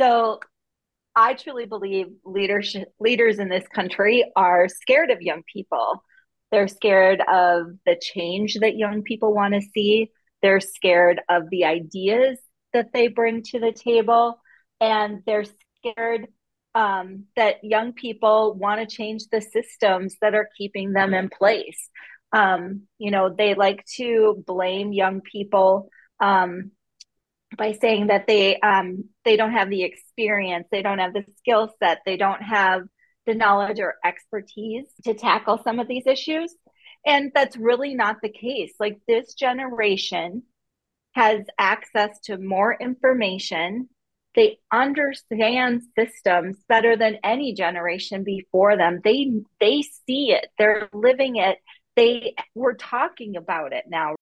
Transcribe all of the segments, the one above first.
So I truly believe leadership leaders in this country are scared of young people. They're scared of the change that young people want to see. They're scared of the ideas that they bring to the table. And they're scared um, that young people want to change the systems that are keeping them in place. Um, you know, they like to blame young people um, by saying that they um, they don't have the experience, they don't have the skill set, they don't have the knowledge or expertise to tackle some of these issues. And that's really not the case. Like this generation has access to more information. They understand systems better than any generation before them. They they see it. They're living it. They we're talking about it now,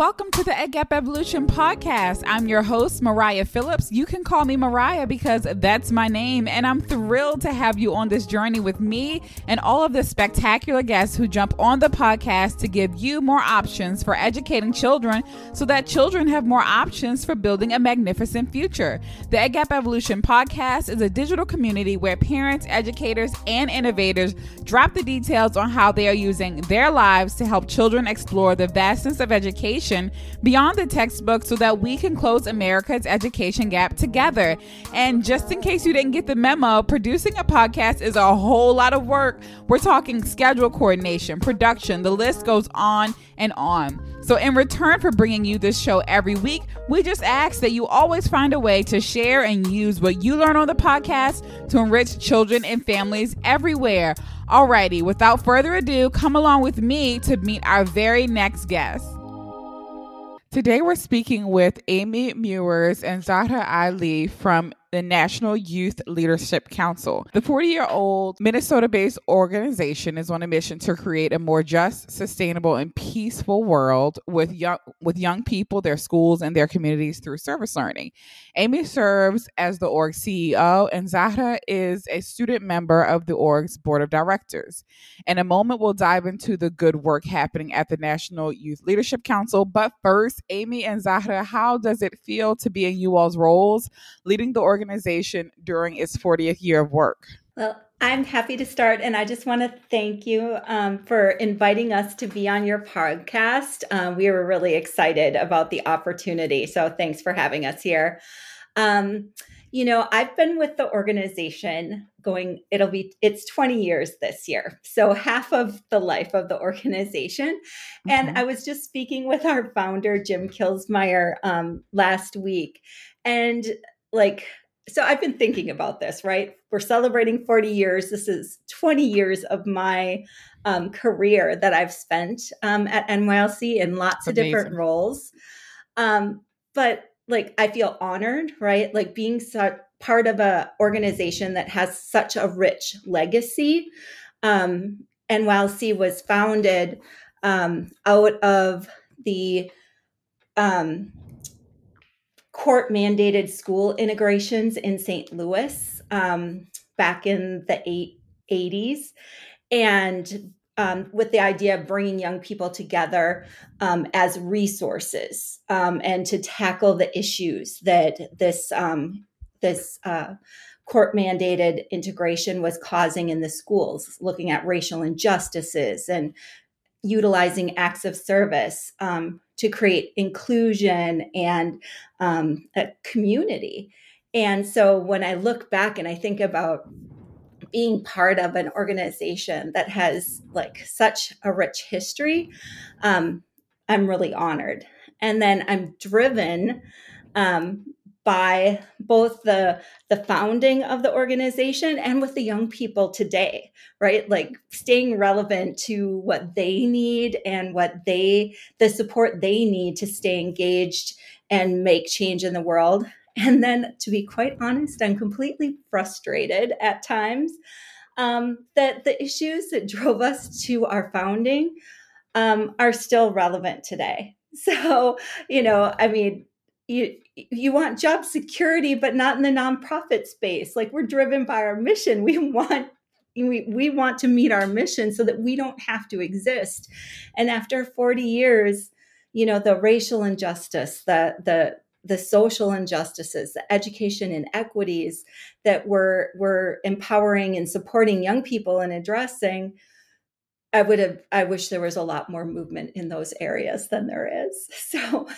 Welcome to the Gap Evolution podcast. I'm your host, Mariah Phillips. You can call me Mariah because that's my name, and I'm thrilled to have you on this journey with me and all of the spectacular guests who jump on the podcast to give you more options for educating children so that children have more options for building a magnificent future. The Gap Evolution podcast is a digital community where parents, educators, and innovators drop the details on how they are using their lives to help children explore the vastness of education education beyond the textbook so that we can close America's education gap together. And just in case you didn't get the memo, producing a podcast is a whole lot of work. We're talking schedule coordination, production, the list goes on and on. So, in return for bringing you this show every week, we just ask that you always find a way to share and use what you learn on the podcast to enrich children and families everywhere. Alrighty, without further ado, come along with me to meet our very next guest. Today we're speaking with Amy Meuers and Zahra Ali from the National Youth Leadership Council. The 40 year old Minnesota based organization is on a mission to create a more just, sustainable, and peaceful world with young, with young people, their schools, and their communities through service learning. Amy serves as the org CEO, and Zahra is a student member of the org's board of directors. In a moment, we'll dive into the good work happening at the National Youth Leadership Council. But first, Amy and Zahra, how does it feel to be in you all's roles, leading the org? Organization during its 40th year of work? Well, I'm happy to start, and I just want to thank you um, for inviting us to be on your podcast. Um, we were really excited about the opportunity, so thanks for having us here. Um, you know, I've been with the organization going, it'll be, it's 20 years this year. So half of the life of the organization. Mm-hmm. And I was just speaking with our founder, Jim Kielsmeier, um, last week. And like, so I've been thinking about this, right? We're celebrating 40 years. This is 20 years of my um, career that I've spent um, at NYLC in lots of different roles. Um, but like, I feel honored, right? Like being such part of a organization that has such a rich legacy. Um, NYLC was founded um, out of the um, court mandated school integrations in St. Louis um, back in the eight, 80s. And um, with the idea of bringing young people together um, as resources um, and to tackle the issues that this um, this uh, court mandated integration was causing in the schools, looking at racial injustices and utilizing acts of service um, to create inclusion and um, a community. And so when I look back and I think about being part of an organization that has like such a rich history, um, I'm really honored. And then I'm driven um, by both the the founding of the organization and with the young people today right? Like staying relevant to what they need and what they the support they need to stay engaged and make change in the world. And then to be quite honest i'm completely frustrated at times um, that the issues that drove us to our founding um, are still relevant today. So you know i mean you you want job security but not in the nonprofit space. Like we're driven by our mission. We want we, we want to meet our mission so that we don't have to exist. And after 40 years you know the racial injustice the the the social injustices the education inequities that we're we're empowering and supporting young people and addressing I would have, I wish there was a lot more movement in those areas than there is. So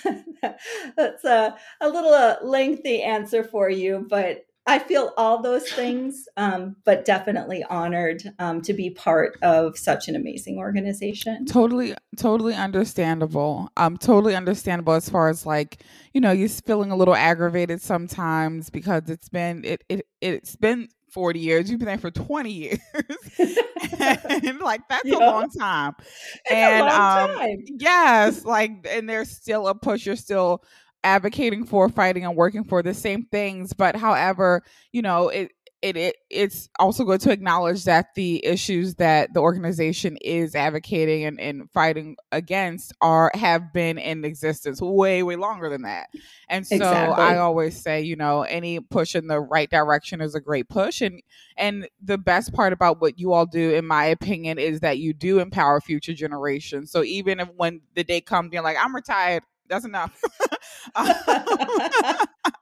that's a, a little uh, lengthy answer for you, but I feel all those things, um, but definitely honored um, to be part of such an amazing organization. Totally, totally understandable. Um, totally understandable as far as like you know, you're feeling a little aggravated sometimes because it's been it it it's been 40 years. You've been there for 20 years. and like that's yeah. a long time. It's and long um time. yes, like and there's still a push. You're still advocating for, fighting and working for the same things. But however, you know, it it, it it's also good to acknowledge that the issues that the organization is advocating and, and fighting against are have been in existence way way longer than that. And so exactly. i always say you know any push in the right direction is a great push. And and the best part about what you all do in my opinion is that you do empower future generations. So even if when the day comes you're like i'm retired. That's enough um,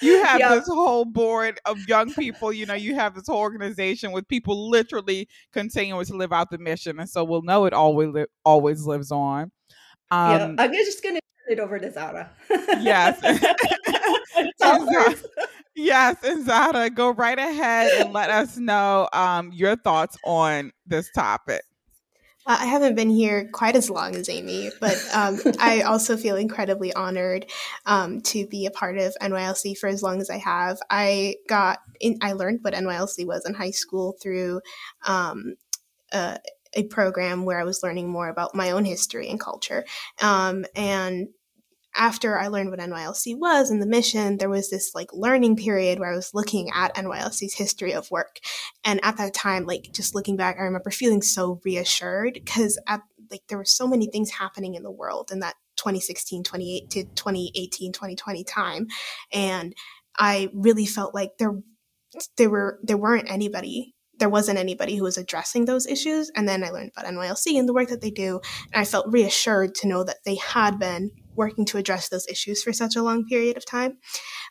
you have yep. this whole board of young people. You know, you have this whole organization with people literally continuing to live out the mission, and so we'll know it always li- always lives on. Um, yeah, I'm just going to turn it over to Zahra. yes. yes, and Zahra, go right ahead and let us know um, your thoughts on this topic. I haven't been here quite as long as Amy, but um, I also feel incredibly honored um, to be a part of NYLC for as long as I have. I got, in, I learned what NYLC was in high school through um, a, a, program where I was learning more about my own history and culture. Um, and after I learned what NYLC was and the mission, there was this like learning period where I was looking at NYLC's history of work. And at that time, like just looking back, I remember feeling so reassured because at like there were so many things happening in the world in that 2016, 28 to 2018, 2020 time. And I really felt like there there were there weren't anybody there wasn't anybody who was addressing those issues. And then I learned about NYLC and the work that they do. And I felt reassured to know that they had been working to address those issues for such a long period of time.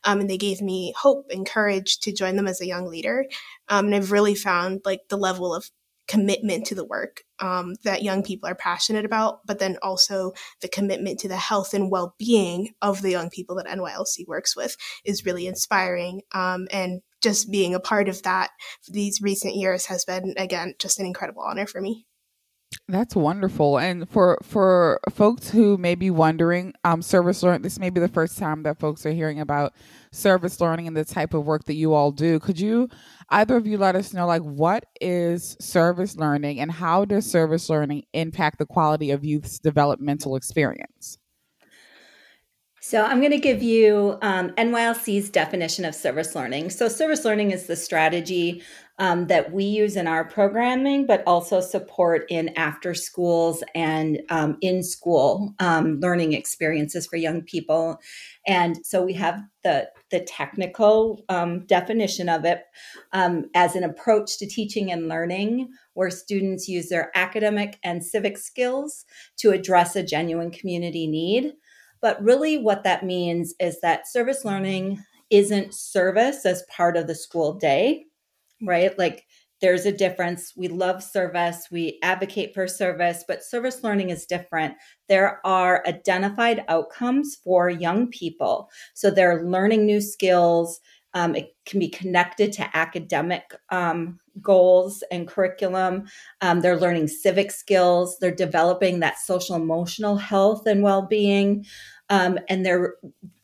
Um, and they gave me hope and courage to join them as a young leader. Um, and I've really found like the level of commitment to the work um, that young people are passionate about, but then also the commitment to the health and well being of the young people that NYLC works with is really inspiring. Um, and just being a part of that these recent years has been, again, just an incredible honor for me. That's wonderful. And for for folks who may be wondering, um, service learning. This may be the first time that folks are hearing about service learning and the type of work that you all do. Could you, either of you, let us know like what is service learning and how does service learning impact the quality of youth's developmental experience? So, I'm going to give you um, NYLC's definition of service learning. So, service learning is the strategy um, that we use in our programming, but also support in after schools and um, in school um, learning experiences for young people. And so we have the, the technical um, definition of it um, as an approach to teaching and learning, where students use their academic and civic skills to address a genuine community need. But really, what that means is that service learning isn't service as part of the school day right? Like there's a difference. We love service, we advocate for service, but service learning is different. There are identified outcomes for young people. So they're learning new skills. Um, it can be connected to academic um, goals and curriculum. Um, they're learning civic skills. They're developing that social emotional health and well being. Um, and they're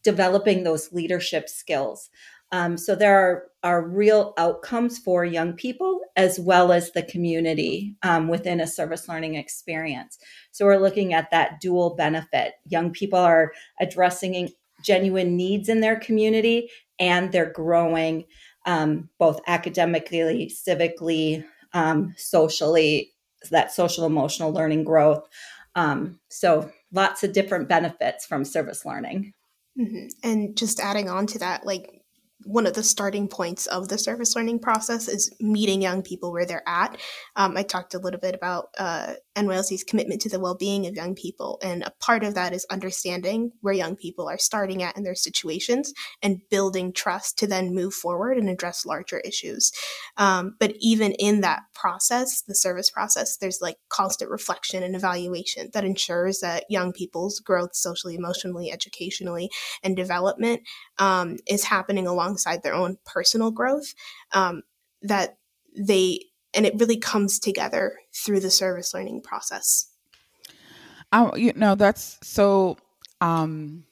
developing those leadership skills. Um, so there are, are real outcomes for young people as well as the community um, within a service learning experience. So we're looking at that dual benefit. Young people are addressing genuine needs in their community and they're growing um, both academically, civically, um, socially, that social emotional learning growth. Um, so lots of different benefits from service learning. Mm-hmm. And just adding on to that, like one of the starting points of the service learning process is meeting young people where they're at. Um, I talked a little bit about uh, NYLC's commitment to the well being of young people. And a part of that is understanding where young people are starting at in their situations and building trust to then move forward and address larger issues. Um, but even in that process, the service process, there's like constant reflection and evaluation that ensures that young people's growth socially, emotionally, educationally, and development um, is happening alongside their own personal growth. Um, that they and it really comes together through the service learning process. Um, you know, that's so um,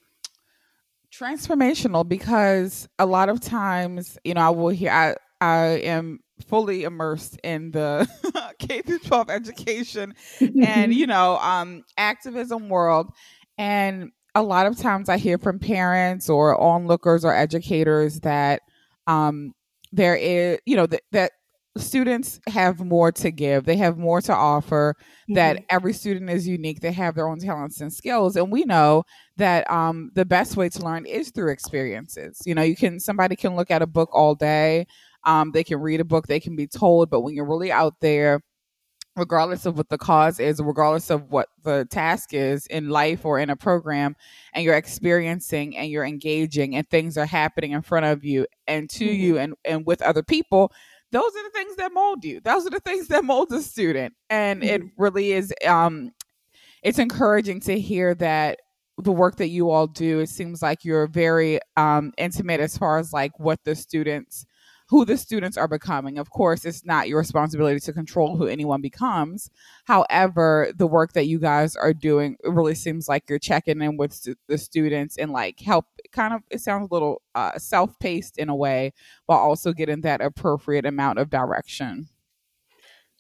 transformational because a lot of times, you know, I will hear, I, I am fully immersed in the K through 12 education and, you know, um, activism world. And a lot of times I hear from parents or onlookers or educators that um, there is, you know, that, that students have more to give. They have more to offer mm-hmm. that every student is unique. They have their own talents and skills. And we know that um, the best way to learn is through experiences. You know you can somebody can look at a book all day. Um, they can read a book. They can be told. But when you're really out there regardless of what the cause is, regardless of what the task is in life or in a program, and you're experiencing and you're engaging and things are happening in front of you and to mm-hmm. you and, and with other people, those are the things that mold you. Those are the things that mold a student. And mm-hmm. it really is um it's encouraging to hear that the work that you all do, it seems like you're very um intimate as far as like what the students who the students are becoming. Of course, it's not your responsibility to control who anyone becomes. However, the work that you guys are doing really seems like you're checking in with the students and like help kind of it sounds a little uh, self-paced in a way while also getting that appropriate amount of direction.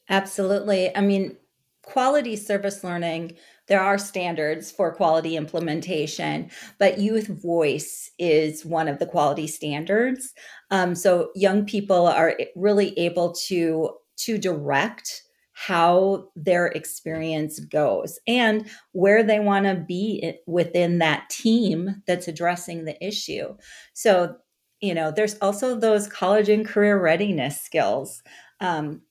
Absolutely. I mean, quality service learning there are standards for quality implementation, but youth voice is one of the quality standards. Um, so young people are really able to to direct how their experience goes and where they want to be within that team that's addressing the issue. So, you know, there's also those college and career readiness skills. Um,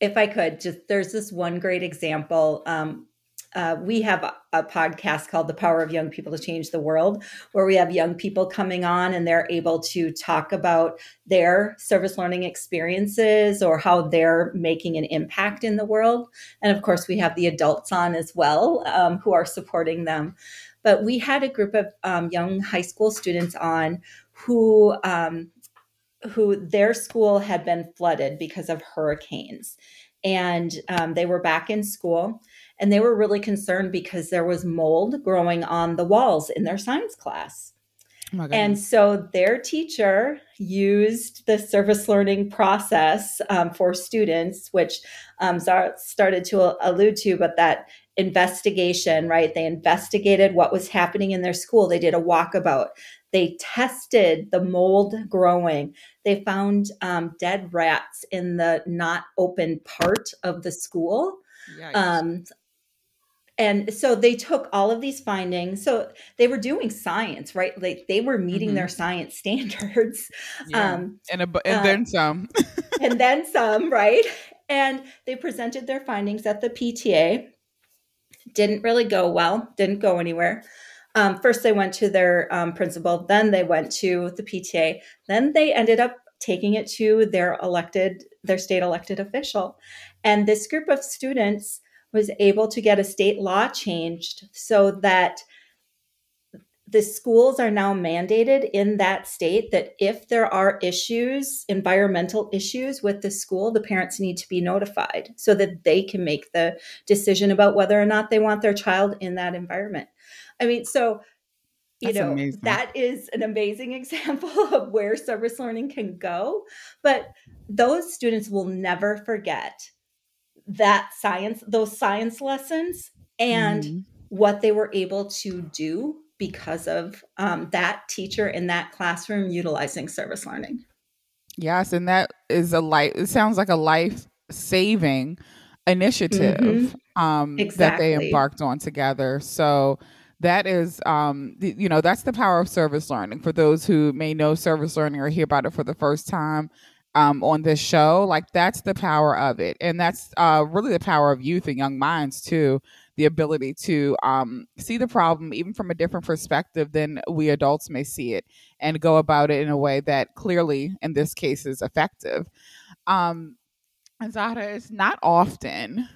if I could, just there's this one great example. Um, uh, we have a, a, podcast called The Power of Young People to Change the World, where we have young people coming on and they're able to talk about their service learning experiences or how they're making an impact in the world. And of course, we have the adults on as well um, who are supporting them. But we had a group of um, young high school students on who um, who their school had been flooded because of hurricanes and um, they were back in school and they were really concerned because there was mold growing on the walls in their science class. Oh and so their teacher used the service learning process um, for students, which um, Zahra started to allude to, but that investigation, right? They investigated what was happening in their school. They did a walkabout. They tested the mold growing. They found um, dead rats in the not open part of the school. Um, and so they took all of these findings. So they were doing science right? Like they were meeting mm-hmm. their science standards. Yeah. um and, a, and uh, then some. and then some right? And they presented their findings at the pta didn't really go well. Didn't go anywhere um, first they went to their um, principal then they went to the pta then they ended up taking it to their elected their state elected official and this group of students was able to get a state law changed so that the schools are now mandated in that state that if there are issues, environmental issues with the school, the parents need to be notified so that they can make the decision about whether or not they want their child in that environment. I mean, so you That's know amazing. that is an amazing example of where service learning can go but those students will never forget that science, those science lessons, and mm-hmm. what they were able to do because of um, that teacher in that classroom utilizing service learning. Yes, and that is a life. It sounds like a life saving initiative mm-hmm. um, exactly. that they embarked on together. So that is, um, you know, that's the power of service learning. For those who may know service learning or hear about it for the first time, um, on this show. Like that's the power of it, and that's uh, really the power of youth and young minds too. The ability to um, see the problem even from a different perspective than we adults may see it, and go about it in a way that clearly, in this case, is effective. Um, Zahra, it's not often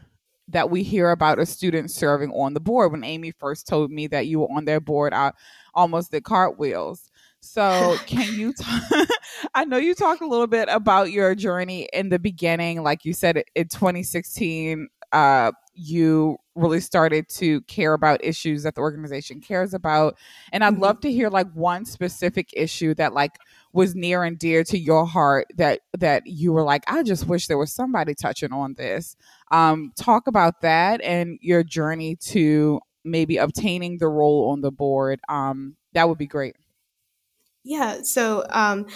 that we hear about a student serving on the board. When Amy first told me that you were on their board, I almost did cartwheels. So, can you? T- I know you talked a little bit about your journey in the beginning, like you said in 2016. Uh, you really started to care about issues that the organization cares about, and I'd mm-hmm. love to hear like one specific issue that like was near and dear to your heart that that you were like, I just wish there was somebody touching on this. Um, talk about that and your journey to maybe obtaining the role on the board. Um, that would be great. Yeah. So um,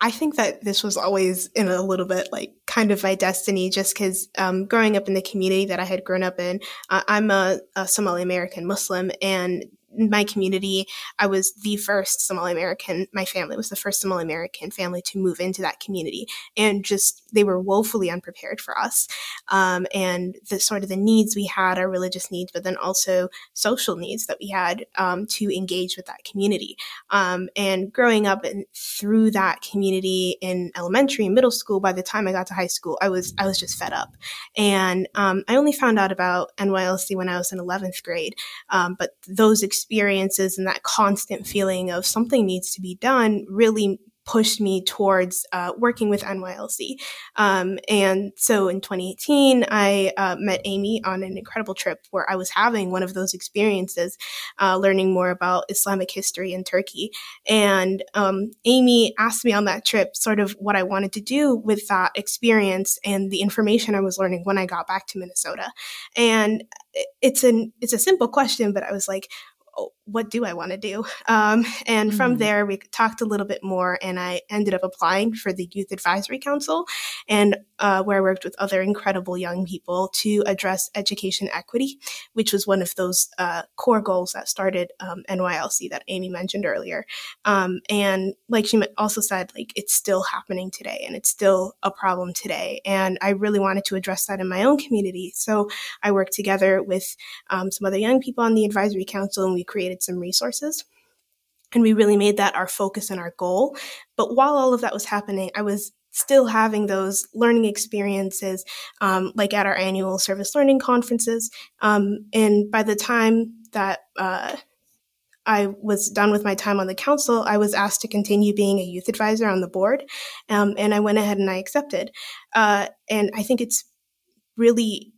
I think that this was always in a little bit like kind of my destiny, just because um, growing up in the community that I had grown up in, uh, I'm a, a Somali American Muslim, and my community, I was the first Somali American. My family was the first Somali American family to move into that community, and just they were woefully unprepared for us. Um, and the sort of the needs we had, our religious needs, but then also social needs that we had um, to engage with that community. Um, and growing up in, through that community in elementary and middle school, by the time I got to high school, I was I was just fed up. And um, I only found out about NYLC when I was in 11th grade. Um, but those experiences and that constant feeling of something needs to be done really pushed me towards uh, working with NYLC. Um, and so in 2018, I uh, met Amy on an incredible trip where I was having one of those experiences, uh, learning more about Islamic history in Turkey. And um, Amy asked me on that trip sort of what I wanted to do with that experience and the information I was learning when I got back to Minnesota. And it's an it's a simple question, but I was like, what do I want to do? Um, and mm-hmm. from there, we talked a little bit more, and I ended up applying for the Youth Advisory Council, and uh, where I worked with other incredible young people to address education equity, which was one of those uh, core goals that started um, NYLC that Amy mentioned earlier. Um, and like she also said, like it's still happening today, and it's still a problem today. And I really wanted to address that in my own community, so I worked together with um, some other young people on the advisory council, and we created some resources. And we really made that our focus and our goal. But while all of that was happening, I was still having those learning experiences, um, like at our annual service learning conferences. Um, and by the time that uh, I was done with my time on the council, I was asked to continue being a youth advisor on the board. Um, and I went ahead and I accepted. Uh, and I think it's really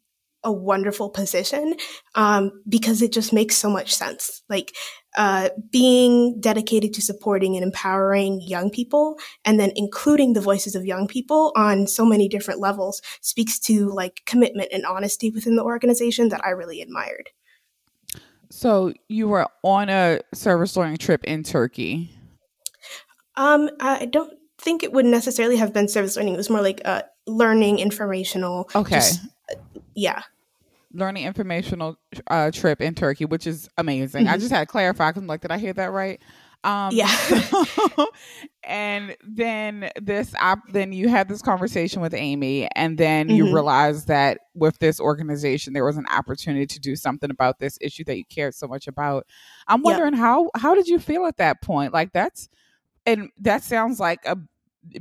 a wonderful position um, because it just makes so much sense. Like uh, being dedicated to supporting and empowering young people, and then including the voices of young people on so many different levels speaks to like commitment and honesty within the organization that I really admired. So you were on a service learning trip in Turkey. Um, I don't think it would necessarily have been service learning. It was more like uh, learning informational. Okay. Just, yeah learning informational uh, trip in Turkey, which is amazing. Mm-hmm. I just had to clarify because I'm like, did I hear that right? Um, yeah. and then this, op- then you had this conversation with Amy, and then mm-hmm. you realized that with this organization, there was an opportunity to do something about this issue that you cared so much about. I'm wondering yep. how how did you feel at that point? Like that's, and that sounds like a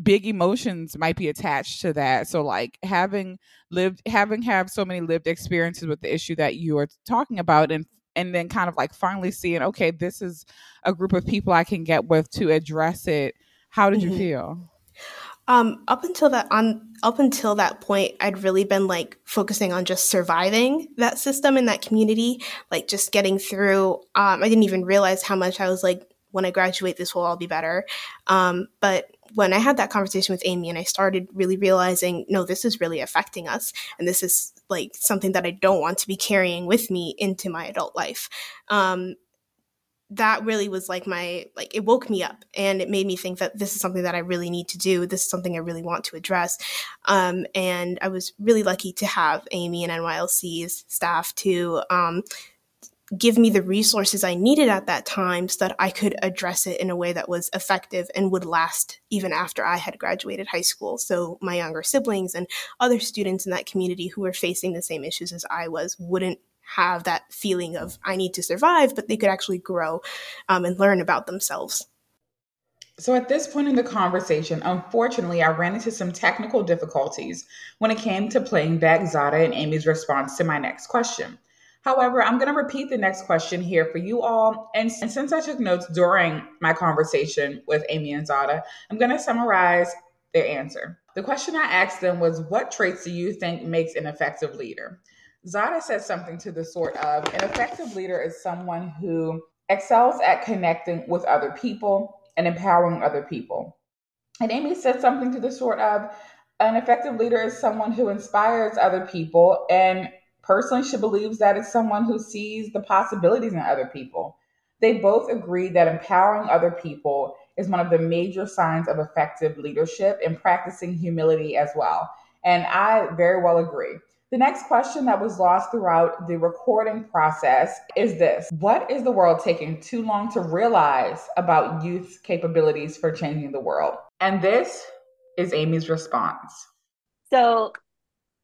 big emotions might be attached to that. So like having lived having have so many lived experiences with the issue that you are talking about and and then kind of like finally seeing okay this is a group of people i can get with to address it. How did mm-hmm. you feel? Um up until that on up until that point i'd really been like focusing on just surviving that system in that community like just getting through um i didn't even realize how much i was like when i graduate this will all be better. Um but when I had that conversation with Amy and I started really realizing, no, this is really affecting us. And this is like something that I don't want to be carrying with me into my adult life. Um, that really was like my, like, it woke me up and it made me think that this is something that I really need to do. This is something I really want to address. Um, and I was really lucky to have Amy and NYLC's staff to, um, give me the resources I needed at that time so that I could address it in a way that was effective and would last even after I had graduated high school. So my younger siblings and other students in that community who were facing the same issues as I was wouldn't have that feeling of I need to survive, but they could actually grow um, and learn about themselves. So, at this point in the conversation, unfortunately, I ran into some technical difficulties when it came to playing back Zada and Amy's response to my next question. However, I'm going to repeat the next question here for you all. And, and since I took notes during my conversation with Amy and Zada, I'm going to summarize their answer. The question I asked them was What traits do you think makes an effective leader? Zada said something to the sort of An effective leader is someone who excels at connecting with other people and empowering other people. And Amy said something to the sort of An effective leader is someone who inspires other people and personally she believes that it's someone who sees the possibilities in other people. They both agree that empowering other people is one of the major signs of effective leadership and practicing humility as well. And I very well agree. The next question that was lost throughout the recording process is this What is the world taking too long to realize about youth's capabilities for changing the world? And this is Amy's response. So,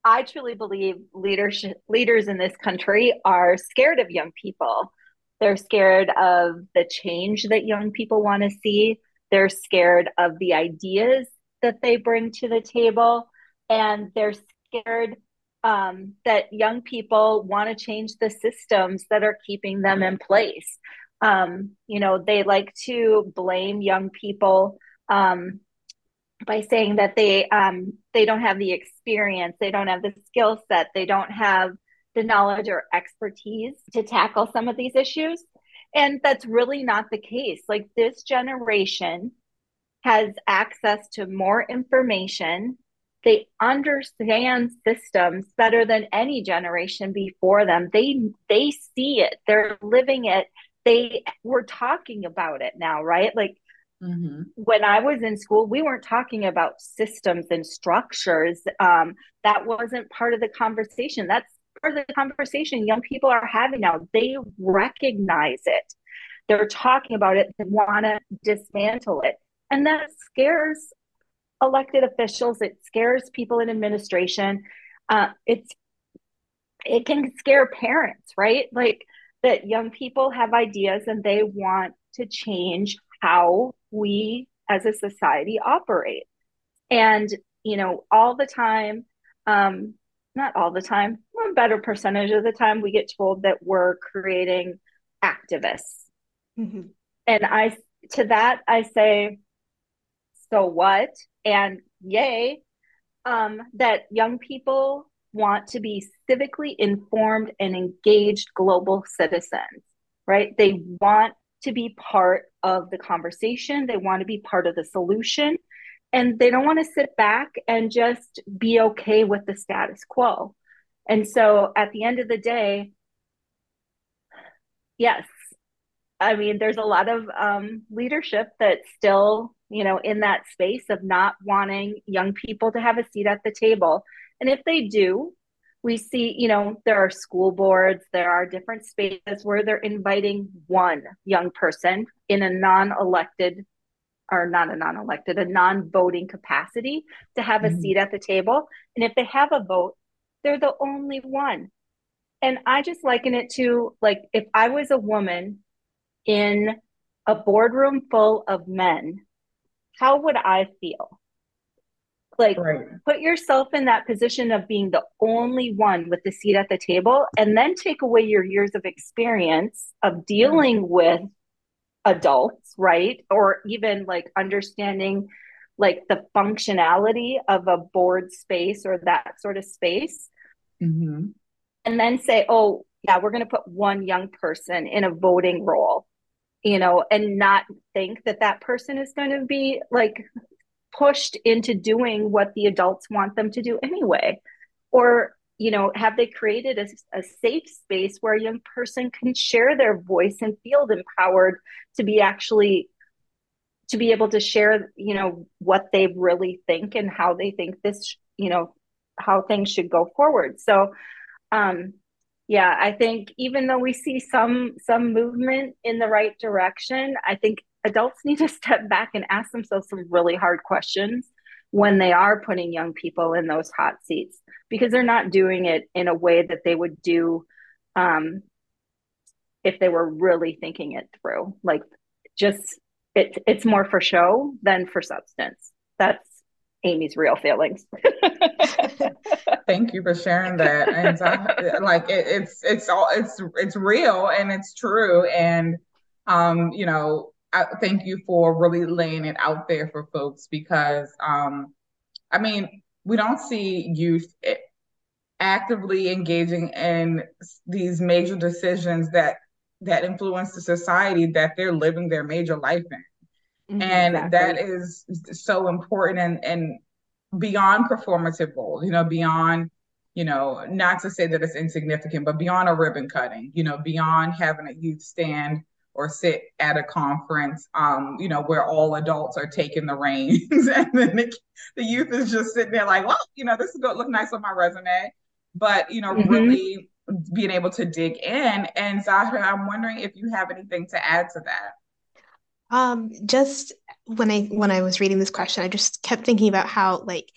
I truly believe leadership leaders in this country are scared of young people. They're scared of the change that young people want to see. They're scared of the ideas that they bring to the table. And they're scared um, that young people want to change the systems that are keeping them in place. Um, you know, they like to blame young people um, by saying that they um, they don't have the experience, they don't have the skill set, they don't have the knowledge or expertise to tackle some of these issues. And that's really not the case. Like this generation has access to more information. They understand systems better than any generation before them. They they see it. They're living it. They we're talking about it now, right? Like Mm-hmm. When I was in school, we weren't talking about systems and structures. Um, that wasn't part of the conversation. That's part of the conversation young people are having now. They recognize it. They're talking about it. They want to dismantle it. And that scares elected officials. It scares people in administration. Uh, it's it can scare parents, right? Like that young people have ideas and they want to change how we as a society operate. And, you know, all the time, um, not all the time, a better percentage of the time, we get told that we're creating activists. Mm-hmm. And I, to that, I say, so what? And yay, um, that young people want to be civically informed and engaged global citizens, right? They want to be part of the conversation. They want to be part of the solution. And they don't want to sit back and just be okay with the status quo. And so at the end of the day, yes, I mean, there's a lot of um, leadership that's still, you know, in that space of not wanting young people to have a seat at the table. And if they do, we see, you know, there are school boards, there are different spaces where they're inviting one young person in a non elected or not a non elected, a non voting capacity to have a mm-hmm. seat at the table. And if they have a vote, they're the only one. And I just liken it to like if I was a woman in a boardroom full of men, how would I feel? Like, right. put yourself in that position of being the only one with the seat at the table, and then take away your years of experience of dealing with adults, right? Or even like understanding like the functionality of a board space or that sort of space. Mm-hmm. And then say, oh, yeah, we're going to put one young person in a voting role, you know, and not think that that person is going to be like pushed into doing what the adults want them to do anyway. Or you know have they created a, a, safe space where a young person can share their voice and feel empowered to be actually to be able to share you know what they really think and how they think this you know how things should go forward. So um Yeah, I think even though we see some some movement in the right direction, I think adults need to step back and ask themselves some really hard questions when they are putting young people in those hot seats because they're not doing it in a way that they would do um, if they were really thinking it through. Like just it, it's more for show than for substance. That's Amy's real feelings. Thank you for sharing that. And I, like it, it's it's all it's it's real and it's true. And um, you know, I thank you for really laying it out there for folks because um, I mean, we don't see youth actively engaging in these major decisions that that influence the society that they're living their major life in. Mm-hmm, and exactly. that is so important and and beyond performative goals, you know, beyond, you know, not to say that it's insignificant, but beyond a ribbon cutting, you know, beyond having a youth stand or sit at a conference, um, you know, where all adults are taking the reins and then the, the, youth is just sitting there like, well, you know, this is going to look nice on my resume. But, you know, mm-hmm. really being able to dig in. And Zahra, I'm wondering if you have anything to add to that. Um, just when I when I was reading this question, I just kept thinking about how like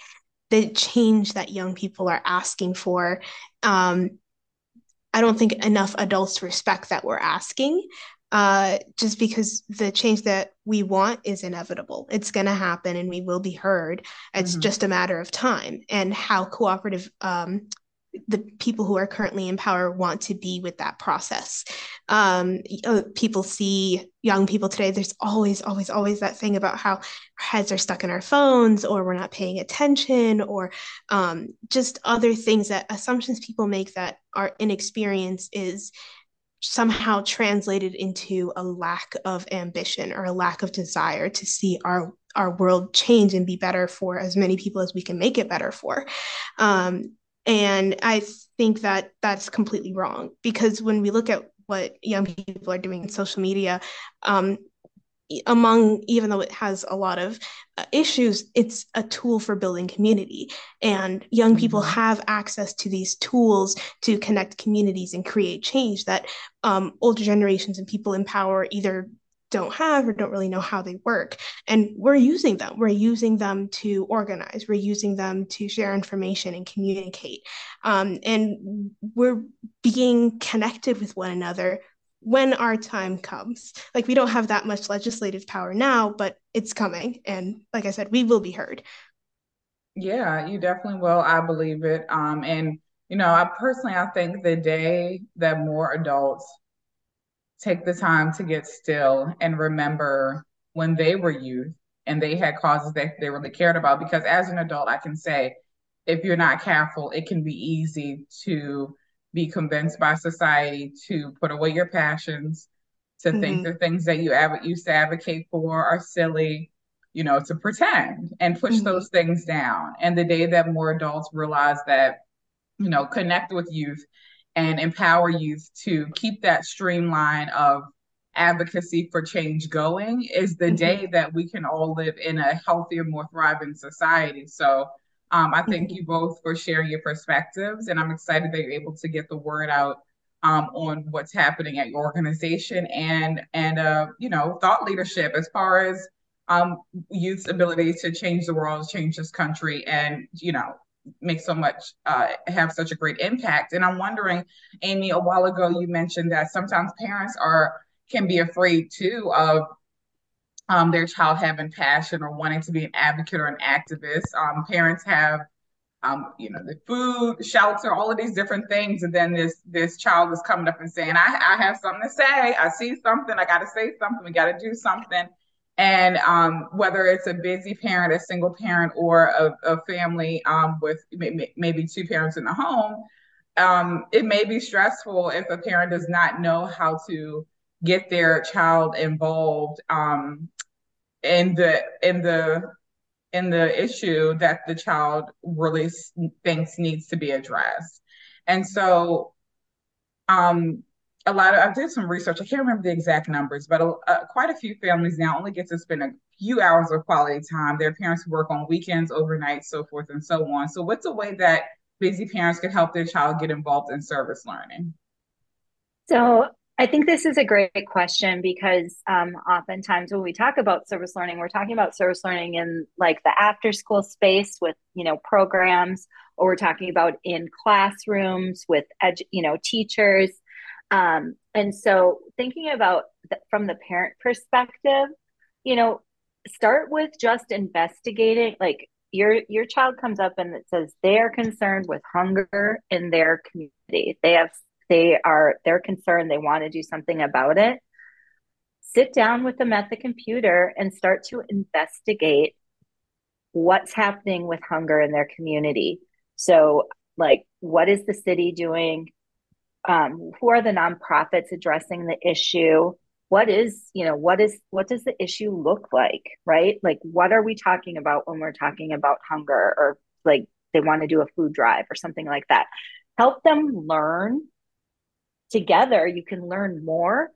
the change that young people are asking for. Um, I don't think enough adults respect that we're asking. Uh, just because the change that we want is inevitable. It's going to happen and we will be heard. It's mm-hmm. just a matter of time and how cooperative um, the people who are currently in power want to be with that process. Um, uh, people see young people today, there's always, always, always that thing about how our heads are stuck in our phones or we're not paying attention or um, just other things that assumptions people make that our inexperience is somehow translated into a lack of ambition or a lack of desire to see our our world change and be better for as many people as we can make it better for. Um, and I think that that's completely wrong because when we look at what young people are doing in social media, um, among even though it has a lot of uh, issues it's a tool for building community and young people mm-hmm. have access to these tools to connect communities and create change that um, older generations and people in power either don't have or don't really know how they work. And we're using them. We're using them to organize. We're using them to share information and communicate. Um, and we're being connected with one another when our time comes. Like we don't have that much legislative power now, but it's coming. And like I said, we will be heard. Yeah, you definitely will. I believe it. Um, and you know, I personally, I think the day that more adults take the time to get still and remember when they were youth and they had causes that they really cared about. Because as an adult, I can say, if you're not careful, it can be easy to be convinced by society to put away your passions, to mm-hmm. think the things that you av- used to advocate for are silly, you know, to pretend and push mm-hmm. those things down. And the day that more adults realize that, you know, connect with youth and empower youth to keep that streamline of advocacy for change going is the mm-hmm. day that we can all live in a healthier, more thriving society. So um, I thank mm-hmm. you both for sharing your perspectives, and I'm excited that you're able to get the word out um, on what's happening at your organization and and uh, you know thought leadership as far as um, youth's ability to change the world, change this country, and you know make so much uh, have such a great impact and i'm wondering amy a while ago you mentioned that sometimes parents are can be afraid too of um, their child having passion or wanting to be an advocate or an activist. Um, parents have um, you know the food shelter all of these different things. And then this this child is coming up and saying i, I have something to say. I see something. I got to say something. We got to do something. And um, whether it's a busy parent, a single parent, or a, a family um, with maybe two parents in the home, um, it may be stressful if a parent does not know how to get their child involved um, in the in the in the issue that the child really thinks needs to be addressed. And so um, a lot of I did some research. I can't remember the exact numbers, but uh, quite a few families now only get to spend a few hours of quality time. Their parents work on weekends, overnight, so forth and so on. So, what's a way that busy parents could help their child get involved in service learning? So I think this is a great question because um, oftentimes when we talk about service learning, we're talking about service learning in like the after school space with you know programs, or we're talking about in classrooms with edu- you know teachers. Um, and so thinking about the, from the parent perspective, you know, start with just investigating like your your child comes up and it says they are concerned with hunger in their community. They have they are they're concerned they want to do something about it. Sit down with them at the computer and start to investigate what's happening with hunger in their community. So like what is the city doing? Um, who are the nonprofits addressing the issue? What is you know what is what does the issue look like right? Like what are we talking about when we're talking about hunger or like they want to do a food drive or something like that? Help them learn together you can learn more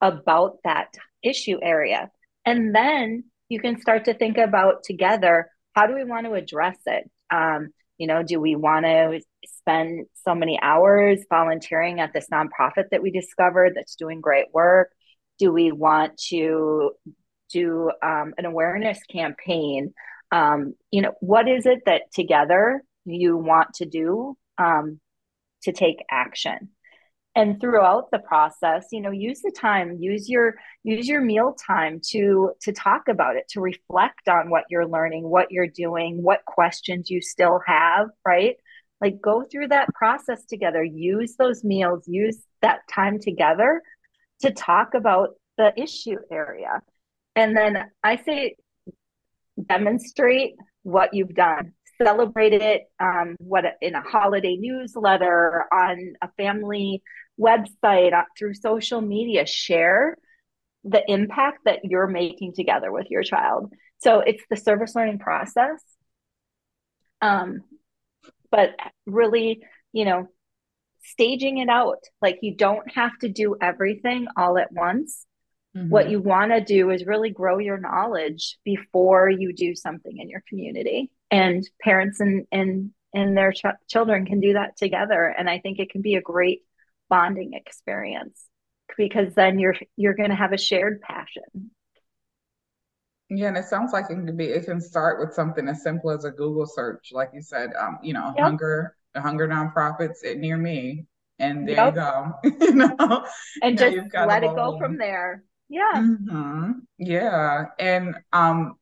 about that issue area. And then you can start to think about together how do we want to address it? Um, you know do we want to spend so many hours volunteering at this nonprofit that we discovered that's doing great work? Do we want to do um, an awareness campaign? Um, you know what is it that together you want to do um, to take action and throughout the process you know use the time use your use your meal time to to talk about it to reflect on what you're learning what you're doing what questions you still have right? Like go through that process together. Use those meals use that time together to talk about the issue area. And then i say demonstrate what you've done celebrate it um, what in a holiday newsletter on a family website, uh, through social media, share the impact that you're making together with your child. So it's the service learning process. Um, but really, you know, staging it out. Like you don't have to do everything all at once. Mm-hmm. What you want to do is really grow your knowledge before you do something in your community. And parents and and and their ch- children can do that together. And I think it can be a great bonding experience because then you're you're going to have a shared passion yeah and it sounds like it can be it can start with something as simple as a google search like you said um you know yep. hunger the hunger nonprofits near me and there yep. you go you know and just let it go from there yeah mm-hmm. yeah and um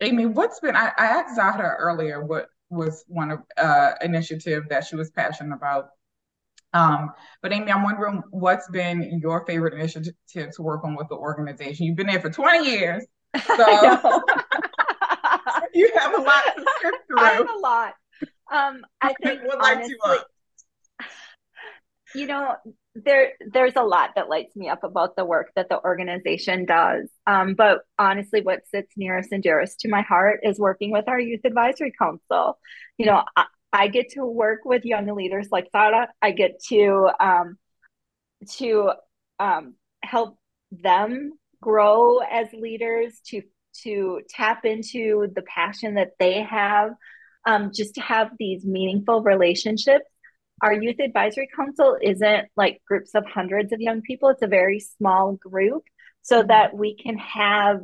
amy what's been i, I asked zahra earlier what was one of uh initiative that she was passionate about um, but Amy, I'm wondering what's been your favorite initiative to work on with the organization? You've been there for 20 years. So you have a lot to through. I have a lot. Um, I think what honestly, you up? You know, there there's a lot that lights me up about the work that the organization does. Um, but honestly, what sits nearest and dearest to my heart is working with our youth advisory council. You know, I, I get to work with young leaders like Zahra. I get to um, to um, help them grow as leaders, to to tap into the passion that they have, um, just to have these meaningful relationships. Our youth advisory council isn't like groups of hundreds of young people; it's a very small group, so mm-hmm. that we can have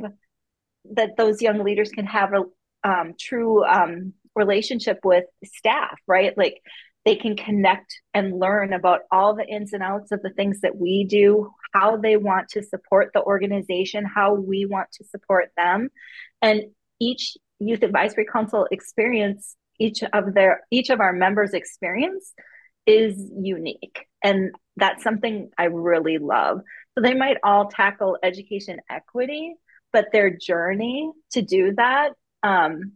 that those young leaders can have a um, true um, relationship with staff, right? Like they can connect and learn about all the ins and outs of the things that we do, how they want to support the organization, how we want to support them. And each youth advisory council experience, each of their each of our members' experience is unique. And that's something I really love. So they might all tackle education equity, but their journey to do that um,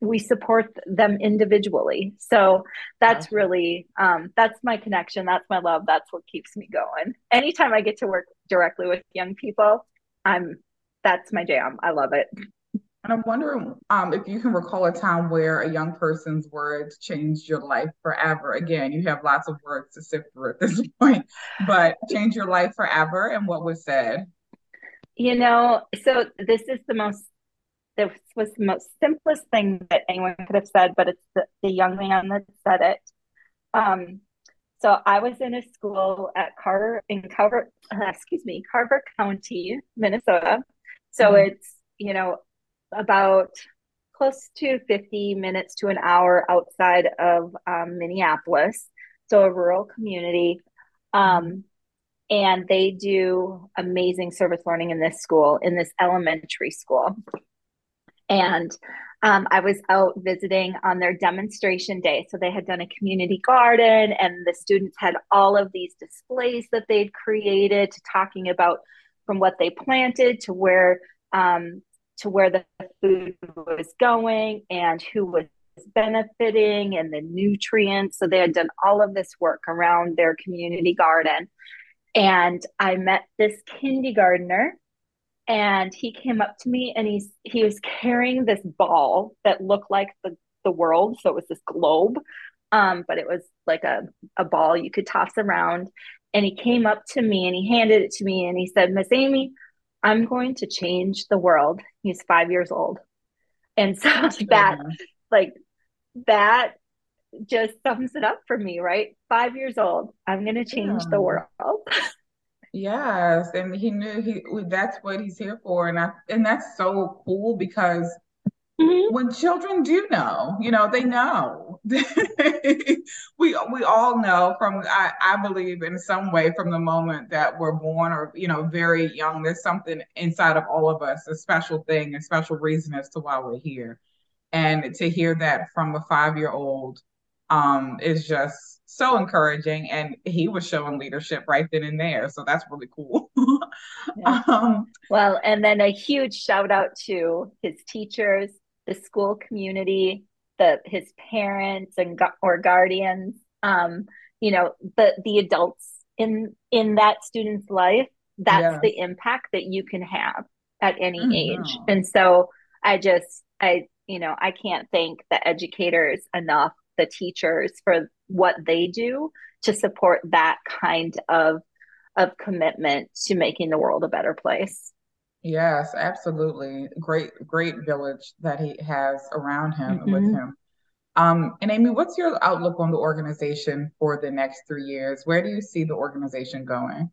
we support them individually so that's really um, that's my connection that's my love that's what keeps me going anytime i get to work directly with young people i'm that's my jam i love it and i'm wondering um, if you can recall a time where a young person's words changed your life forever again you have lots of words to sift through at this point but change your life forever and what was said you know so this is the most this was the most simplest thing that anyone could have said, but it's the, the young man that said it. Um, So I was in a school at Carver in Carver, uh, excuse me, Carver County, Minnesota. So mm-hmm. it's, you know, about close to 50 minutes to an hour outside of um, Minneapolis. So a rural community. Um, and they do amazing service learning in this school, in this elementary school. And um, I was out visiting on their demonstration day. So they had done a community garden, and the students had all of these displays that they'd created, talking about from what they planted to where um, to where the food was going and who was benefiting and the nutrients. So they had done all of this work around their community garden. And I met this kindergartner and he came up to me and he's he was carrying this ball that looked like the the world so it was this globe um, but it was like a, a ball you could toss around and he came up to me and he handed it to me and he said miss amy i'm going to change the world. He's five years old. And so that like that just sums it up for me right? Five years old. I'm going to change yeah. the world. Yes, and he knew he that's what he's here for, and I and that's so cool because mm-hmm. when children do know, you know, they know. we we all know from I, I believe in some way from the moment that we're born or you know very young. There's something inside of all of us, a special thing, a special reason as to why we're here, and to hear that from a five year old um, is just so encouraging and he was showing leadership right then and there so that's really cool yeah. um, well and then a huge shout out to his teachers the school community the his parents and or guardians um, you know the the adults in in that student's life that's yeah. the impact that you can have at any mm-hmm. age and so i just i you know i can't thank the educators enough the teachers for what they do to support that kind of of commitment to making the world a better place. Yes, absolutely. Great, great village that he has around him mm-hmm. with him. Um, and Amy, what's your outlook on the organization for the next three years? Where do you see the organization going?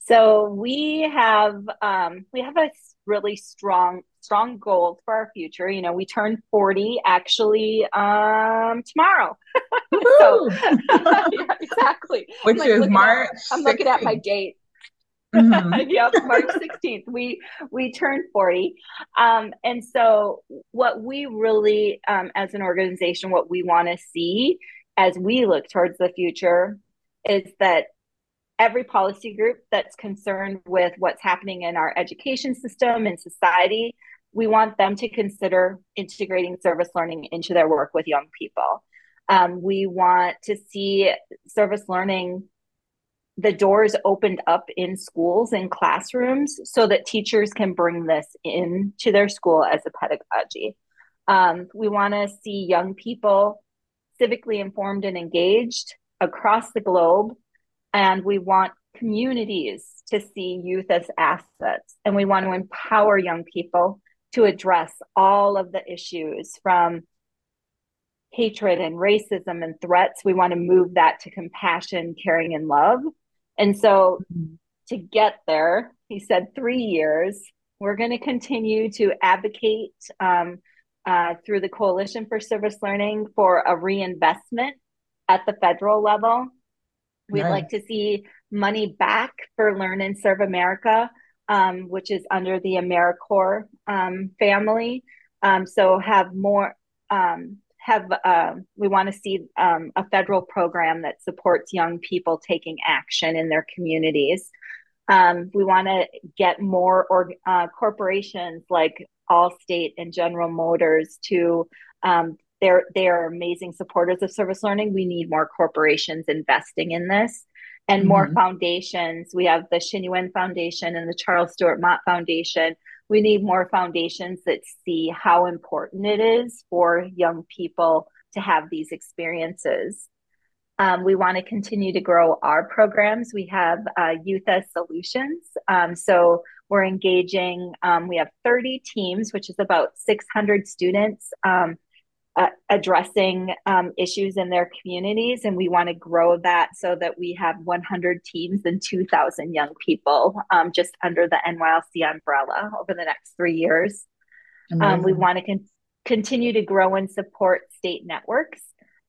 So we have um, we have a really strong strong goals for our future. You know, we turn 40 actually um tomorrow. so yeah, exactly. Which like is March. At, I'm looking at my date. Mm-hmm. yep, March 16th. We we turned 40. Um, and so what we really um, as an organization, what we want to see as we look towards the future is that every policy group that's concerned with what's happening in our education system and society, we want them to consider integrating service learning into their work with young people. Um, we want to see service learning, the doors opened up in schools and classrooms so that teachers can bring this in to their school as a pedagogy. Um, we want to see young people civically informed and engaged across the globe and we want communities to see youth as assets. And we want to empower young people to address all of the issues from hatred and racism and threats. We want to move that to compassion, caring, and love. And so mm-hmm. to get there, he said three years. We're going to continue to advocate um, uh, through the Coalition for Service Learning for a reinvestment at the federal level We'd right. like to see money back for Learn and Serve America, um, which is under the AmeriCorps um, family. Um, so have more, um, have uh, we want to see um, a federal program that supports young people taking action in their communities. Um, we want to get more or, uh, corporations like Allstate and General Motors to they're they are amazing supporters of service learning. We need more corporations investing in this and mm-hmm. more foundations. We have the Shinwen Foundation and the Charles Stewart Mott Foundation. We need more foundations that see how important it is for young people to have these experiences. Um, we want to continue to grow our programs. We have uh, Youth as Solutions. Um, so we're engaging, um, we have 30 teams, which is about 600 students um, uh, addressing um, issues in their communities. And we want to grow that so that we have 100 teams and 2,000 young people um, just under the NYLC umbrella over the next three years. Um, we want to con- continue to grow and support state networks.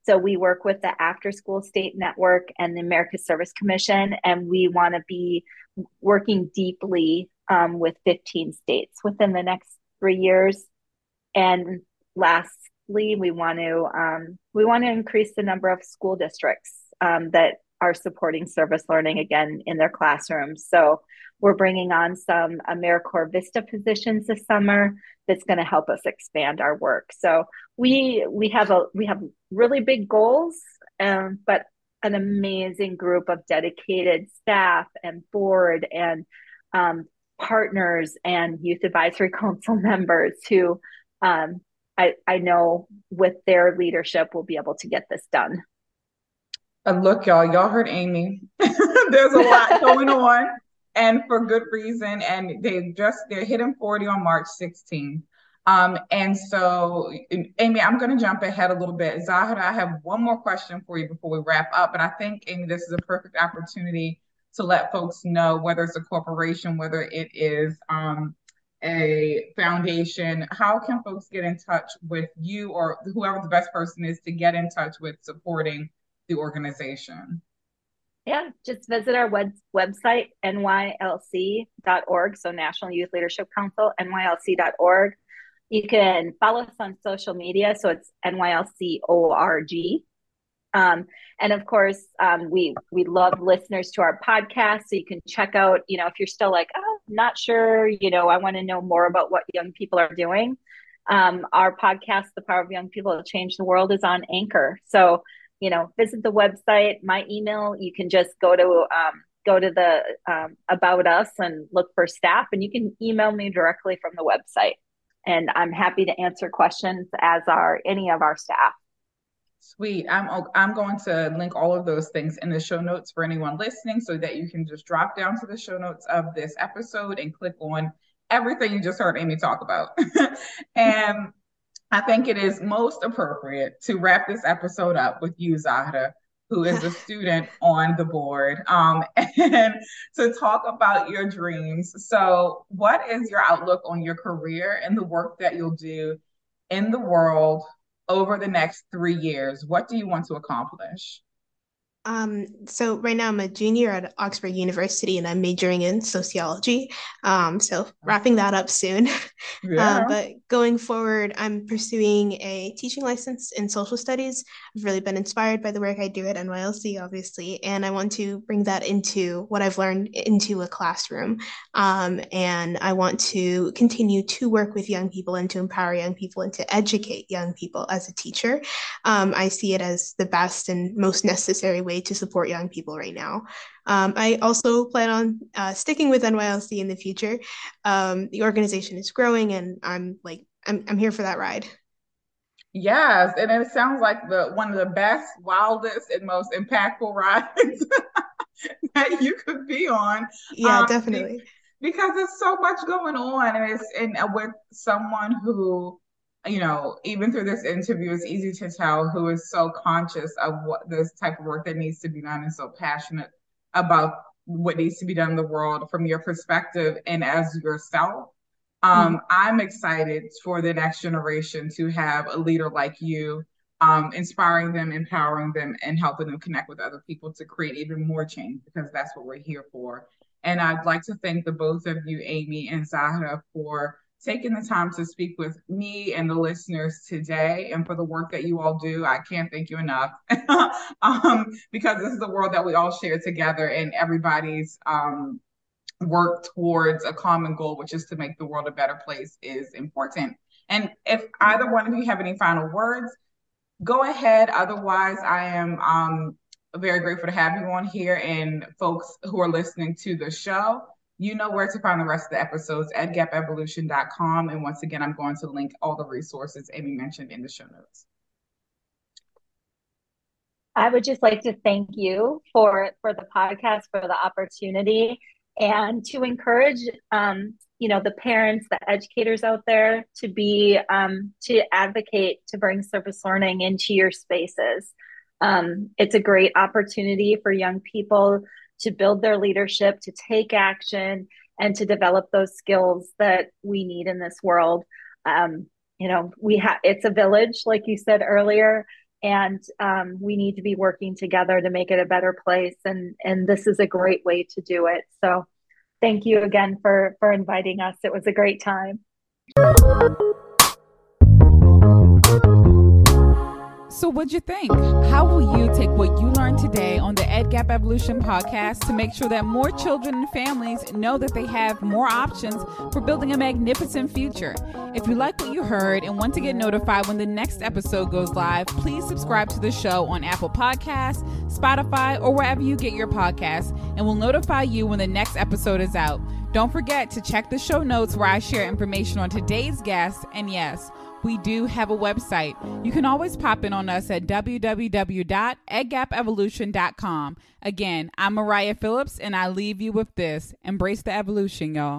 So we work with the After School State Network and the America Service Commission, and we want to be working deeply um, with 15 states within the next three years. And last we want to um, we want to increase the number of school districts um, that are supporting service learning again in their classrooms. So we're bringing on some AmeriCorps Vista positions this summer that's going to help us expand our work. So we we have a we have really big goals, um, but an amazing group of dedicated staff and board and um, partners and youth advisory council members who um, I, I know with their leadership, we'll be able to get this done. Uh, look, y'all, y'all heard Amy. There's a lot going on and for good reason. And they just, they're hitting 40 on March 16th. Um, and so, Amy, I'm going to jump ahead a little bit. Zahra, I have one more question for you before we wrap up. But I think, Amy, this is a perfect opportunity to let folks know whether it's a corporation, whether it is um, a foundation, how can folks get in touch with you or whoever the best person is to get in touch with supporting the organization? Yeah, just visit our web- website, nylc.org. So, National Youth Leadership Council, nylc.org. You can follow us on social media. So, it's NYLCORG. Um, and of course, um, we we love listeners to our podcast. So you can check out, you know, if you're still like, oh, not sure, you know, I want to know more about what young people are doing. Um, our podcast, The Power of Young People to Change the World, is on Anchor. So, you know, visit the website. My email, you can just go to um, go to the um, about us and look for staff, and you can email me directly from the website. And I'm happy to answer questions as are any of our staff. Sweet. I'm I'm going to link all of those things in the show notes for anyone listening so that you can just drop down to the show notes of this episode and click on everything you just heard Amy talk about. and I think it is most appropriate to wrap this episode up with you, Zahra, who is a student on the board, um, and to talk about your dreams. So, what is your outlook on your career and the work that you'll do in the world over the next three years? What do you want to accomplish? Um, so right now I'm a junior at Oxford University and I'm majoring in sociology. Um, so wrapping that up soon. Yeah. Uh, but going forward, I'm pursuing a teaching license in social studies. I've really been inspired by the work I do at NYLC, obviously, and I want to bring that into what I've learned into a classroom. Um, and I want to continue to work with young people and to empower young people and to educate young people as a teacher. Um, I see it as the best and most necessary way to support young people right now. Um, I also plan on uh, sticking with NYLC in the future. Um, the organization is growing, and I'm like, I'm, I'm here for that ride. Yes, and it sounds like the one of the best, wildest, and most impactful rides that you could be on. Yeah, um, definitely. Because there's so much going on, and it's and with someone who you know, even through this interview, it's easy to tell who is so conscious of what this type of work that needs to be done and so passionate about what needs to be done in the world from your perspective and as yourself. Um, mm-hmm. I'm excited for the next generation to have a leader like you, um, inspiring them, empowering them, and helping them connect with other people to create even more change because that's what we're here for. And I'd like to thank the both of you, Amy and Zahra, for taking the time to speak with me and the listeners today and for the work that you all do. I can't thank you enough um, because this is a world that we all share together and everybody's um, work towards a common goal, which is to make the world a better place, is important. And if either one of you have any final words, go ahead. Otherwise, I am um, very grateful to have you on here and folks who are listening to the show. You know where to find the rest of the episodes at gapevolution.com. And once again, I'm going to link all the resources Amy mentioned in the show notes. I would just like to thank you for for the podcast, for the opportunity, and to encourage um, you know the parents the educators out there to be um, to advocate to bring service learning into your spaces um, it's a great opportunity for young people to build their leadership to take action and to develop those skills that we need in this world. Um, you know we have it's a village like you said earlier and um, we need to be working together to make it a better place and and this is a great way to do it. So thank you again for for inviting us. It was a great time So, what'd you think? How will you take what you learned today on the EdGap Evolution podcast to make sure that more children and families know that they have more options for building a magnificent future? If you like what you heard and want to get notified when the next episode goes live, please subscribe to the show on Apple Podcasts, Spotify, or wherever you get your podcasts, and we'll notify you when the next episode is out. Don't forget to check the show notes where I share information on today's guest, and yes, we do have a website. You can always pop in on us at www.edgapevolution.com. Again, I'm Mariah Phillips, and I leave you with this embrace the evolution, y'all.